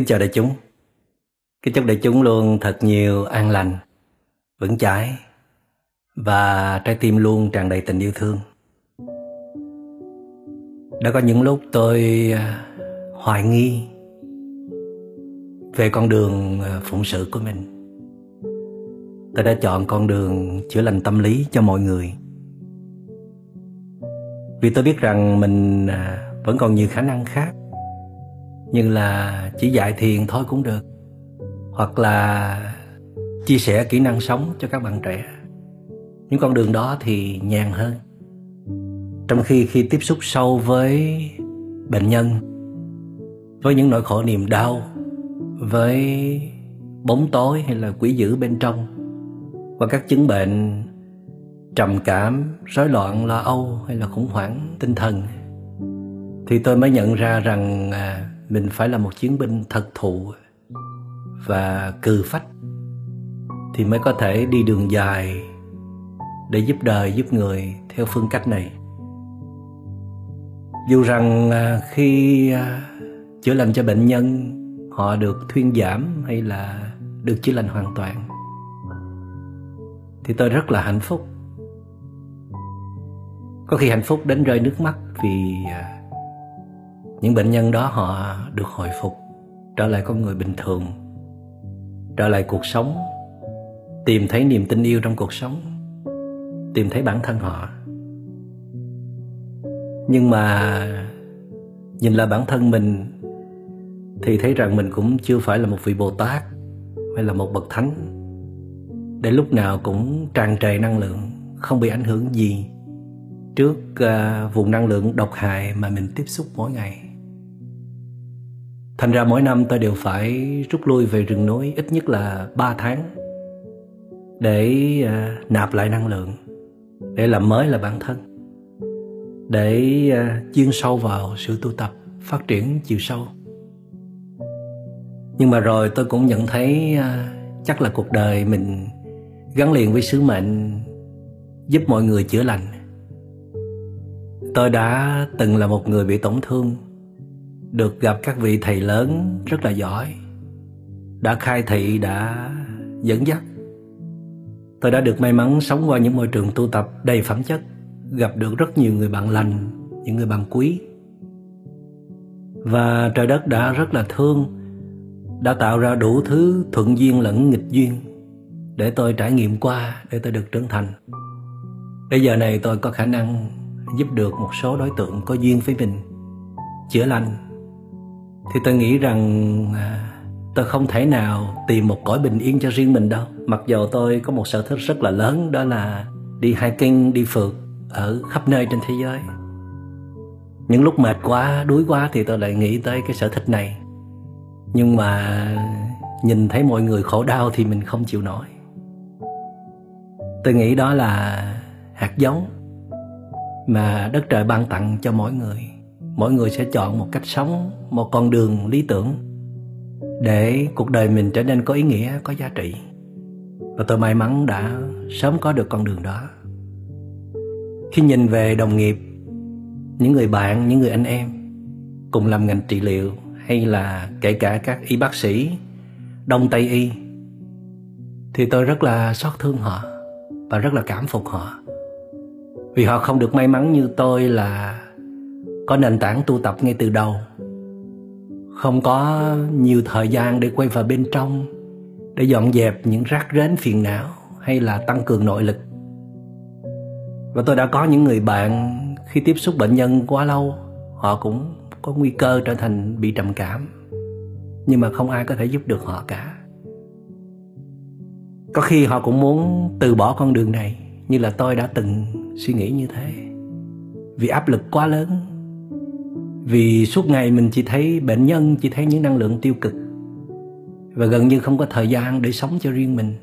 Kính chào đại chúng. Kính chúc đại chúng luôn thật nhiều an lành, vững chãi và trái tim luôn tràn đầy tình yêu thương. Đã có những lúc tôi à, hoài nghi về con đường à, phụng sự của mình. Tôi đã chọn con đường chữa lành tâm lý cho mọi người. Vì tôi biết rằng mình à, vẫn còn nhiều khả năng khác nhưng là chỉ dạy thiền thôi cũng được. Hoặc là chia sẻ kỹ năng sống cho các bạn trẻ. Những con đường đó thì nhàn hơn. Trong khi khi tiếp xúc sâu với bệnh nhân với những nỗi khổ niềm đau với bóng tối hay là quỷ dữ bên trong và các chứng bệnh trầm cảm rối loạn lo âu hay là khủng hoảng tinh thần thì tôi mới nhận ra rằng à, mình phải là một chiến binh thật thụ và cừ phách thì mới có thể đi đường dài để giúp đời, giúp người theo phương cách này. Dù rằng à, khi à, chữa lành cho bệnh nhân, họ được thuyên giảm hay là được chữa lành hoàn toàn, thì tôi rất là hạnh phúc. Có khi hạnh phúc đến rơi nước mắt vì à, những bệnh nhân đó họ được hồi phục trở lại con người bình thường trở lại cuộc sống tìm thấy niềm tin yêu trong cuộc sống tìm thấy bản thân họ. Nhưng mà nhìn lại bản thân mình thì thấy rằng mình cũng chưa phải là một vị bồ tát hay là một bậc thánh. Để lúc nào cũng tràn trề năng lượng không bị ảnh hưởng gì trước uh, vùng năng lượng độc hại mà mình tiếp xúc mỗi ngày. Thành ra mỗi năm tôi đều phải rút lui về rừng núi ít nhất là 3 tháng để uh, nạp lại năng lượng, để làm mới là bản thân, để uh, chuyên sâu vào sự tu tập, phát triển chiều sâu. Nhưng mà rồi tôi cũng nhận thấy uh, chắc là cuộc đời mình gắn liền với sứ mệnh giúp mọi người chữa lành. Tôi đã từng là một người bị tổn thương được gặp các vị thầy lớn rất là giỏi. Đã khai thị, đã dẫn dắt. Tôi đã được may mắn sống qua những môi trường tu tập đầy phẩm chất, gặp được rất nhiều người bạn lành, những người bạn quý. Và trời đất đã rất là thương, đã tạo ra đủ thứ thuận duyên lẫn nghịch duyên để tôi trải nghiệm qua, để tôi được trưởng thành. Bây giờ này tôi có khả năng giúp được một số đối tượng có duyên với mình, chữa lành thì tôi nghĩ rằng à, tôi không thể nào tìm một cõi bình yên cho riêng mình đâu. Mặc dù tôi có một sở thích rất là lớn, đó là đi hiking, đi phượt ở khắp nơi trên thế giới. Những lúc mệt quá, đuối quá thì tôi lại nghĩ tới cái sở thích này. Nhưng mà nhìn thấy mọi người khổ đau thì mình không chịu nổi. Tôi nghĩ đó là hạt giống mà đất trời ban tặng cho mỗi người mỗi người sẽ chọn một cách sống, một con đường lý tưởng để cuộc đời mình trở nên có ý nghĩa, có giá trị. Và tôi may mắn đã sớm có được con đường đó. Khi nhìn về đồng nghiệp, những người bạn, những người anh em cùng làm ngành trị liệu hay là kể cả các y bác sĩ, đông tây y, thì tôi rất là xót thương họ và rất là cảm phục họ. Vì họ không được may mắn như tôi là có nền tảng tu tập ngay từ đầu. Không có nhiều thời gian để quay vào bên trong, để dọn dẹp những rác rến phiền não hay là tăng cường nội lực. Và tôi đã có những người bạn, khi tiếp xúc bệnh nhân quá lâu, họ cũng có nguy cơ trở thành bị trầm cảm. Nhưng mà không ai có thể giúp được họ cả. Có khi họ cũng muốn từ bỏ con đường này, như là tôi đã từng suy nghĩ như thế. Vì áp lực quá lớn vì suốt ngày mình chỉ thấy bệnh nhân, chỉ thấy những năng lượng tiêu cực. Và gần như không có thời gian để sống cho riêng mình,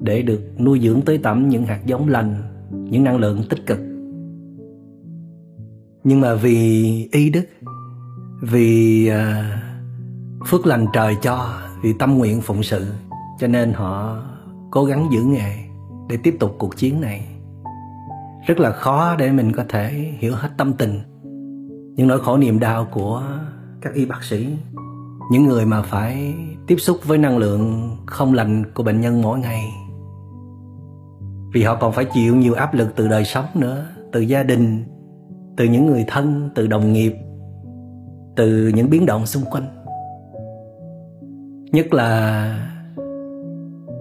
để được nuôi dưỡng tới tẩm những hạt giống lành, những năng lượng tích cực. Nhưng mà vì y đức, vì à, phước lành trời cho, vì tâm nguyện phụng sự, cho nên họ cố gắng giữ nghề để tiếp tục cuộc chiến này. Rất là khó để mình có thể hiểu hết tâm tình những nỗi khổ niềm đau của các y bác sĩ, những người mà phải tiếp xúc với năng lượng không lành của bệnh nhân mỗi ngày. Vì họ còn phải chịu nhiều áp lực từ đời sống nữa, từ gia đình, từ những người thân, từ đồng nghiệp, từ những biến động xung quanh. Nhất là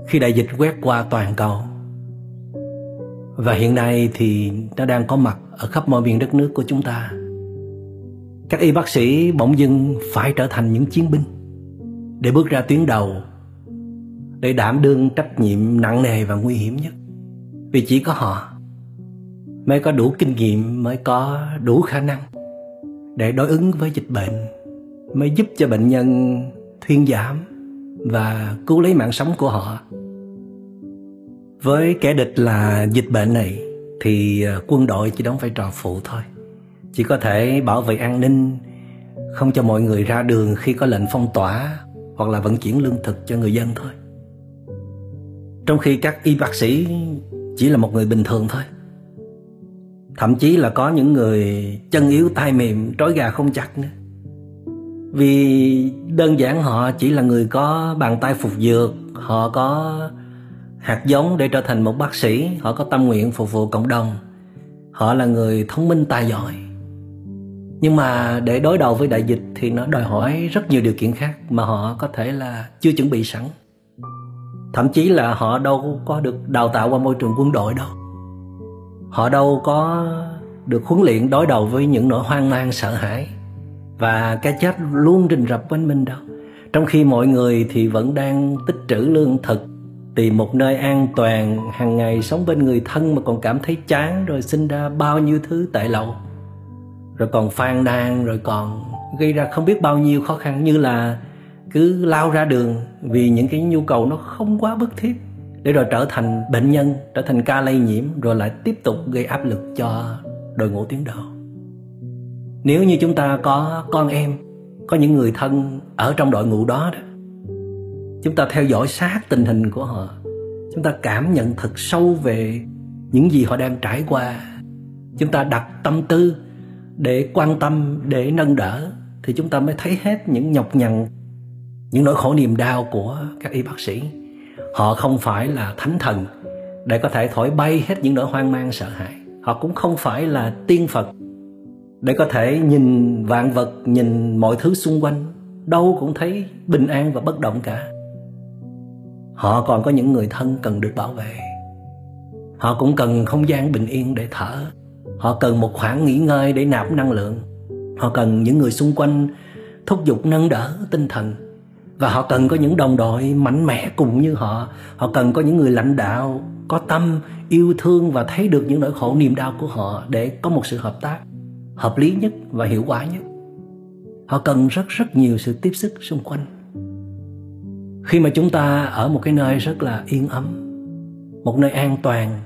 khi đại dịch quét qua toàn cầu. Và hiện nay thì nó đang có mặt ở khắp mọi miền đất nước của chúng ta các y bác sĩ bỗng dưng phải trở thành những chiến binh để bước ra tuyến đầu, để đảm đương trách nhiệm nặng nề và nguy hiểm nhất. Vì chỉ có họ mới có đủ kinh nghiệm, mới có đủ khả năng để đối ứng với dịch bệnh, mới giúp cho bệnh nhân thuyên giảm và cứu lấy mạng sống của họ. Với kẻ địch là dịch bệnh này thì ờ, quân đội chỉ đóng vai trò phụ thôi chỉ có thể bảo vệ an ninh, không cho mọi người ra đường khi có lệnh phong tỏa hoặc là vận chuyển lương thực cho người dân thôi. Trong khi các y bác sĩ chỉ là một người bình thường thôi. Thậm chí là có những người chân yếu tay mềm, trói gà không chặt nữa. Vì đơn giản họ chỉ là người có bàn tay phục dược, họ có hạt giống để trở thành một bác sĩ, họ có tâm nguyện phục vụ cộng đồng. Họ là người thông minh tài giỏi nhưng mà để đối đầu với đại dịch thì nó đòi hỏi rất nhiều điều kiện khác mà họ có thể là chưa chuẩn bị sẵn. Thậm chí là họ đâu có được đào tạo qua môi trường quân đội đâu. Họ đâu có được huấn luyện đối đầu với những nỗi hoang mang, sợ hãi và cái chết luôn rình rập quanh mình đâu. Trong khi mọi người thì vẫn đang tích trữ lương thực, tìm một nơi an toàn, hàng ngày sống bên người thân mà còn cảm thấy chán rồi sinh ra bao nhiêu thứ tệ lậu rồi còn phàn nàn rồi còn gây ra không biết bao nhiêu khó khăn, như là cứ lao ra đường vì những cái nhu cầu nó không quá bức thiết, để rồi trở thành bệnh nhân, trở thành ca lây nhiễm, rồi lại tiếp tục gây áp lực cho đội ngũ tuyến đầu. Nếu như chúng ta có con em, có những người thân ở trong đội ngũ đó đó, chúng ta theo dõi sát tình hình của họ, chúng ta cảm nhận thật sâu về những gì họ đang trải qua, chúng ta đặt tâm tư để quan tâm, để nâng đỡ, thì chúng ta mới thấy hết những nhọc nhằn, những nỗi khổ niềm đau của các y bác sĩ. Họ không phải là thánh thần để có thể thổi bay hết những nỗi hoang mang, sợ hãi. Họ cũng không phải là tiên phật để có thể nhìn vạn vật, nhìn mọi thứ xung quanh, đâu cũng thấy bình an và bất động cả. Họ còn có những người thân cần được bảo vệ. Họ cũng cần không gian bình yên để thở họ cần một khoảng nghỉ ngơi để nạp năng lượng. Họ cần những người xung quanh thúc giục nâng đỡ tinh thần. Và họ cần có những đồng đội mạnh mẽ cùng như họ. Họ cần có những người lãnh đạo có tâm, yêu thương và thấy được những nỗi khổ niềm đau của họ để có một sự hợp tác hợp lý nhất và hiệu quả nhất. Họ cần rất rất nhiều sự tiếp sức xung quanh. Khi mà chúng ta ở một cái nơi rất là yên ấm, một nơi an toàn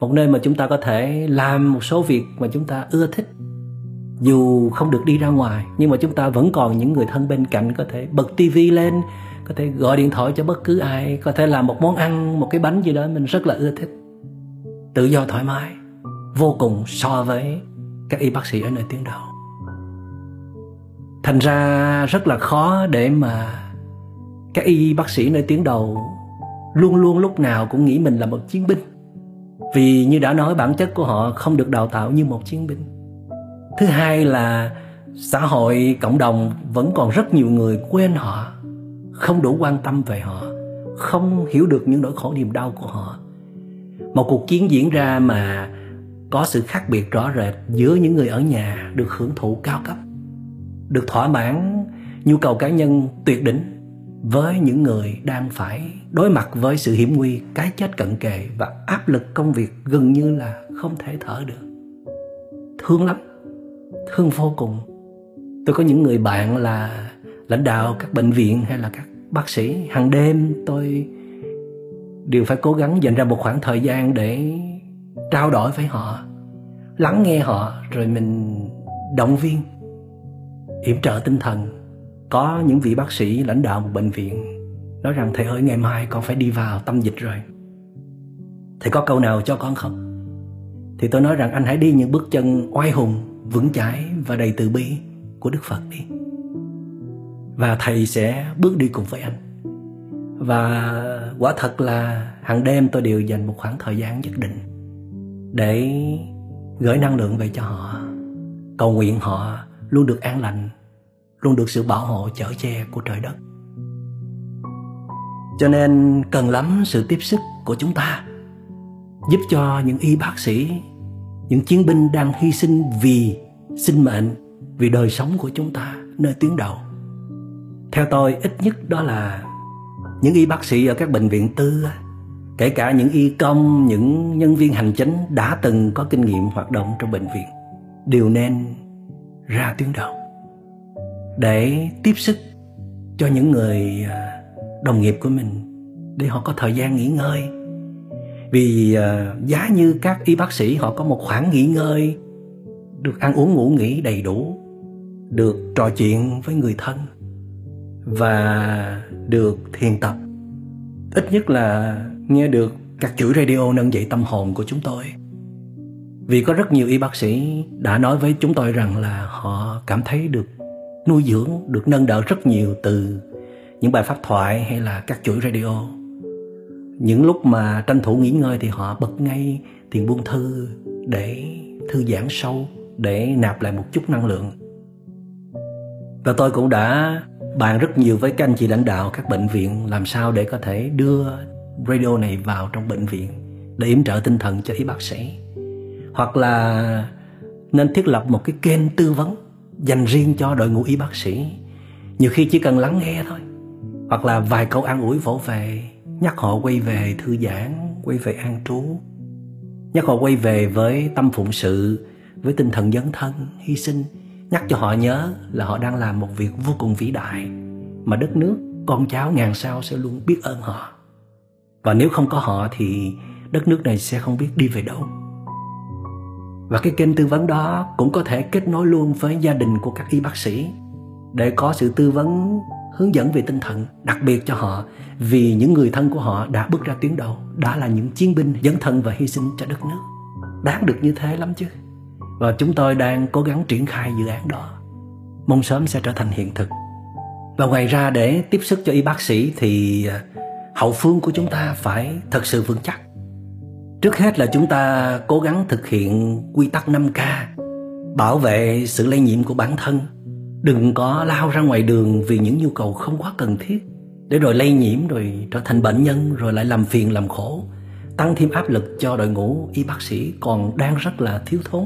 một nơi mà chúng ta có thể làm một số việc mà chúng ta ưa thích. Dù không được đi ra ngoài, nhưng mà chúng ta vẫn còn những người thân bên cạnh có thể bật tivi lên, có thể gọi điện thoại cho bất cứ ai, có thể làm một món ăn, một cái bánh gì đó mình rất là ưa thích. Tự do thoải mái, vô cùng so với các y bác sĩ ở nơi tuyến đầu. Thành ra rất là khó để mà các y bác sĩ nơi tuyến đầu luôn luôn lúc nào cũng nghĩ mình là một chiến binh vì như đã nói, bản chất của họ không được đào tạo như một chiến binh. Thứ hai là xã hội, cộng đồng vẫn còn rất nhiều người quên họ, không đủ quan tâm về họ, không hiểu được những nỗi khổ niềm đau của họ. Một cuộc chiến diễn ra mà có sự khác biệt rõ rệt giữa những người ở nhà được hưởng thụ cao cấp, được thỏa mãn nhu cầu cá nhân tuyệt đỉnh với những người đang phải đối mặt với sự hiểm nguy, cái chết cận kề và áp lực công việc gần như là không thể thở được. Thương lắm, thương vô cùng. Tôi có những người bạn là lãnh đạo các bệnh viện hay là các bác sĩ. Hàng đêm tôi đều phải cố gắng dành ra một khoảng thời gian để trao đổi với họ, lắng nghe họ, rồi mình động viên, yểm trợ tinh thần có những vị bác sĩ lãnh đạo một bệnh viện nói rằng, thầy ơi, ngày mai con phải đi vào tâm dịch rồi. Thầy có câu nào cho con không? Thì tôi nói rằng, anh hãy đi những bước chân oai hùng, vững chãi và đầy từ bi của đức phật đi. Và thầy sẽ bước đi cùng với anh. Và quả thật là hàng đêm tôi đều dành một khoảng thời gian nhất định để gửi năng lượng về cho họ. Cầu nguyện họ luôn được an lành luôn được sự bảo hộ chở che của trời đất. Cho nên cần lắm sự tiếp sức của chúng ta, giúp cho những y bác sĩ, những chiến binh đang hy sinh vì sinh mệnh, vì đời sống của chúng ta nơi tuyến đầu. Theo tôi, ít nhất đó là những y bác sĩ ở các bệnh viện tư, kể cả những y công, những nhân viên hành chính đã từng có kinh nghiệm hoạt động trong bệnh viện, đều nên ra tuyến đầu để tiếp sức cho những người à, đồng nghiệp của mình, để họ có thời gian nghỉ ngơi. Vì à, giá như các y bác sĩ, họ có một khoảng nghỉ ngơi, được ăn uống ngủ nghỉ đầy đủ, được trò chuyện với người thân và được thiền tập. Ít nhất là nghe được các chuỗi radio nâng dậy tâm hồn của chúng tôi. Vì có rất nhiều y bác sĩ đã nói với chúng tôi rằng là họ cảm thấy được nuôi dưỡng được nâng đỡ rất nhiều từ những bài pháp thoại hay là các chuỗi radio. Những lúc mà tranh thủ nghỉ ngơi thì họ bật ngay tiền buông thư để thư giãn sâu, để nạp lại một chút năng lượng. Và tôi cũng đã bàn rất nhiều với các anh chị lãnh đạo các bệnh viện làm sao để có thể đưa radio này vào trong bệnh viện để yểm trợ tinh thần cho y bác sĩ. Hoặc là nên thiết lập một cái kênh tư vấn dành riêng cho đội ngũ y bác sĩ. Nhiều khi chỉ cần lắng nghe thôi, hoặc là vài câu an ủi vỗ về, nhắc họ quay về thư giãn, quay về an trú, nhắc họ quay về với tâm phụng sự, với tinh thần dấn thân, hy sinh, nhắc cho họ nhớ là họ đang làm một việc vô cùng vĩ đại, mà đất nước, con cháu ngàn sao sẽ luôn biết ơn họ. Và nếu không có họ thì đất nước này sẽ không biết đi về đâu và cái kênh tư vấn đó cũng có thể kết nối luôn với gia đình của các y bác sĩ để có sự tư vấn, hướng dẫn về tinh thần, đặc biệt cho họ, vì những người thân của họ đã bước ra tuyến đầu, đã là những chiến binh dấn thân và hy sinh cho đất nước. Đáng được như thế lắm chứ. Và chúng tôi đang cố gắng triển khai dự án đó. Mong sớm sẽ trở thành hiện thực. Và ngoài ra để tiếp sức cho y bác sĩ thì à, hậu phương của chúng ta phải thật sự vững chắc trước hết là chúng ta cố gắng thực hiện quy tắc 5K bảo vệ sự lây nhiễm của bản thân. Đừng có lao ra ngoài đường vì những nhu cầu không quá cần thiết, để rồi lây nhiễm, rồi trở thành bệnh nhân, rồi lại làm phiền, làm khổ. Tăng thêm áp lực cho đội ngũ y bác sĩ còn đang rất là thiếu thốn.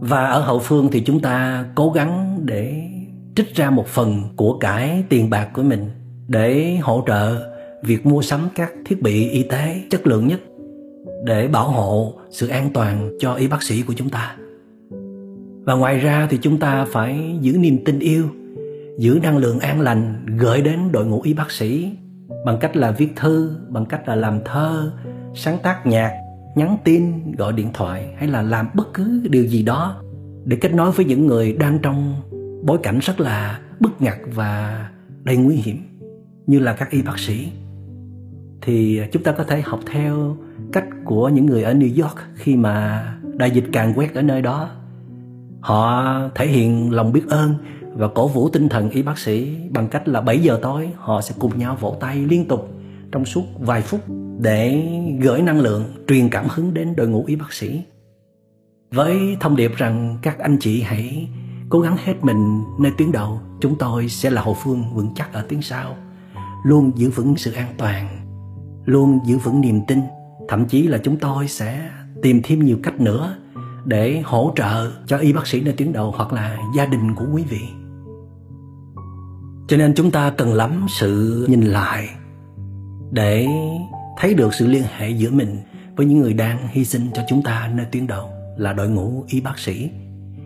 Và ở hậu phương thì chúng ta cố gắng để trích ra một phần của cải tiền bạc của mình để hỗ trợ việc mua sắm các thiết bị y tế chất lượng nhất để bảo hộ sự an toàn cho y bác sĩ của chúng ta. Và ngoài ra thì chúng ta phải giữ niềm tin yêu, giữ năng lượng an lành gửi đến đội ngũ y bác sĩ bằng cách là viết thư, bằng cách là làm thơ, sáng tác nhạc, nhắn tin, gọi điện thoại hay là làm bất cứ điều gì đó để kết nối với những người đang trong bối cảnh rất là bức ngặt và đầy nguy hiểm như là các y bác sĩ thì chúng ta có thể học theo cách của những người ở New York khi mà đại dịch càng quét ở nơi đó. Họ thể hiện lòng biết ơn và cổ vũ tinh thần y bác sĩ bằng cách là 7 giờ tối họ sẽ cùng nhau vỗ tay liên tục trong suốt vài phút để gửi năng lượng, truyền cảm hứng đến đội ngũ y bác sĩ. Với thông điệp rằng các anh chị hãy cố gắng hết mình nơi tuyến đầu, chúng tôi sẽ là hậu phương vững chắc ở tuyến sau, luôn giữ vững sự an toàn luôn giữ vững niềm tin. Thậm chí là chúng tôi sẽ tìm thêm nhiều cách nữa để hỗ trợ cho y bác sĩ nơi tuyến đầu hoặc là gia đình của quý vị. Cho nên chúng ta cần lắm sự nhìn lại để thấy được sự liên hệ giữa mình với những người đang hy sinh cho chúng ta nơi tuyến đầu là đội ngũ y bác sĩ,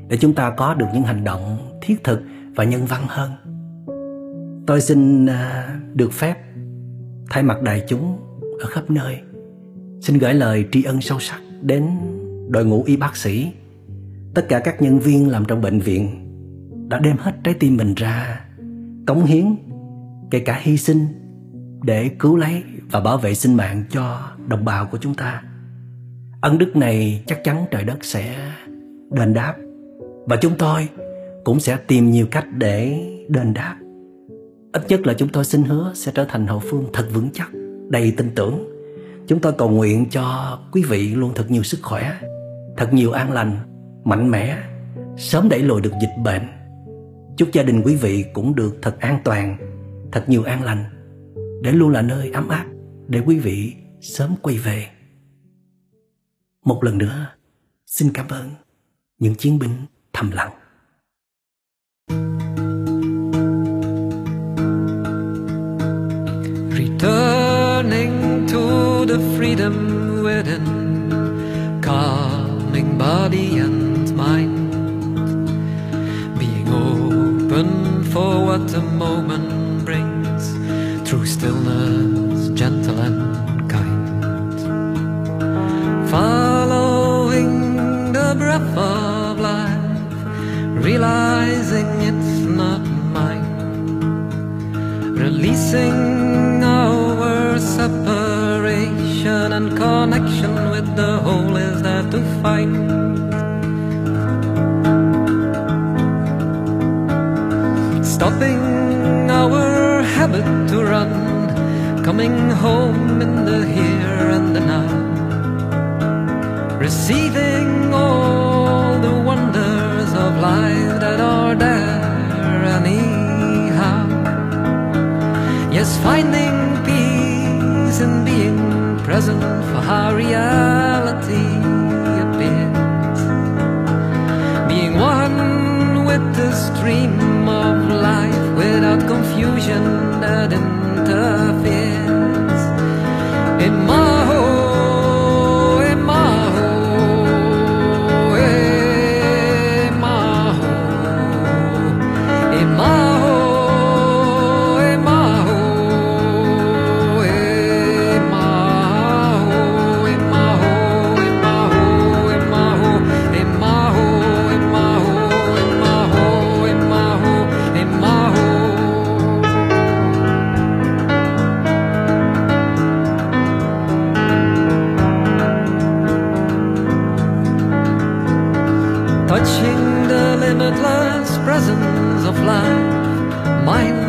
để chúng ta có được những hành động thiết thực và nhân văn hơn. Tôi xin à, được phép thay mặt đại chúng ở khắp nơi. Xin gửi lời tri ân sâu sắc đến đội ngũ y bác sĩ. Tất cả các nhân viên làm trong bệnh viện đã đem hết trái tim mình ra, cống hiến, kể cả hy sinh để cứu lấy và bảo vệ sinh mạng cho đồng bào của chúng ta. Ân đức này chắc chắn trời đất sẽ đền đáp và chúng tôi cũng sẽ tìm nhiều cách để đền đáp. Ít nhất là chúng tôi xin hứa sẽ trở thành hậu phương thật vững chắc đầy tin tưởng. Chúng tôi cầu nguyện cho quý vị luôn thật nhiều sức khỏe, thật nhiều an lành, mạnh mẽ, sớm đẩy lùi được dịch bệnh. Chúc gia đình quý vị cũng được thật an toàn, thật nhiều an lành. Để luôn là nơi ấm áp để quý vị sớm quay về. Một lần nữa, xin cảm ơn những chiến binh thầm lặng. To the freedom within Calming body and mind Being open for what the the whole is there to fight Stopping our habit to run, coming home in the here and the now. Receiving all the wonders of life that are there anyhow. Yes, finding peace in being present for how stream of life without confusion that interferes. The limitless presence of life mindfully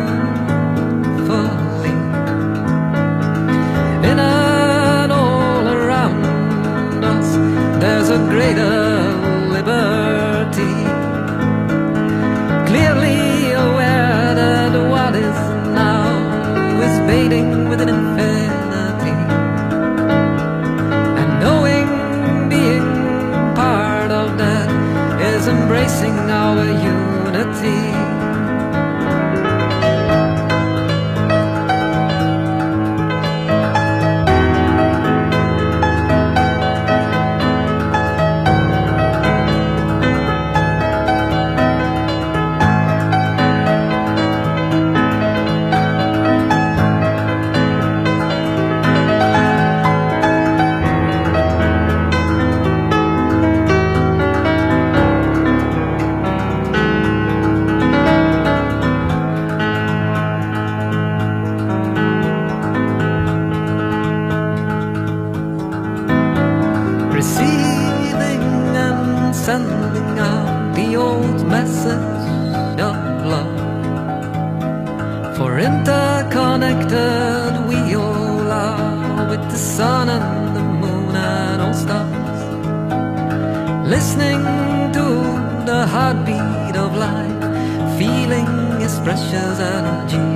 interconnected we all are with the sun and the moon and all stars. Listening to the heartbeat of life, feeling its precious energy.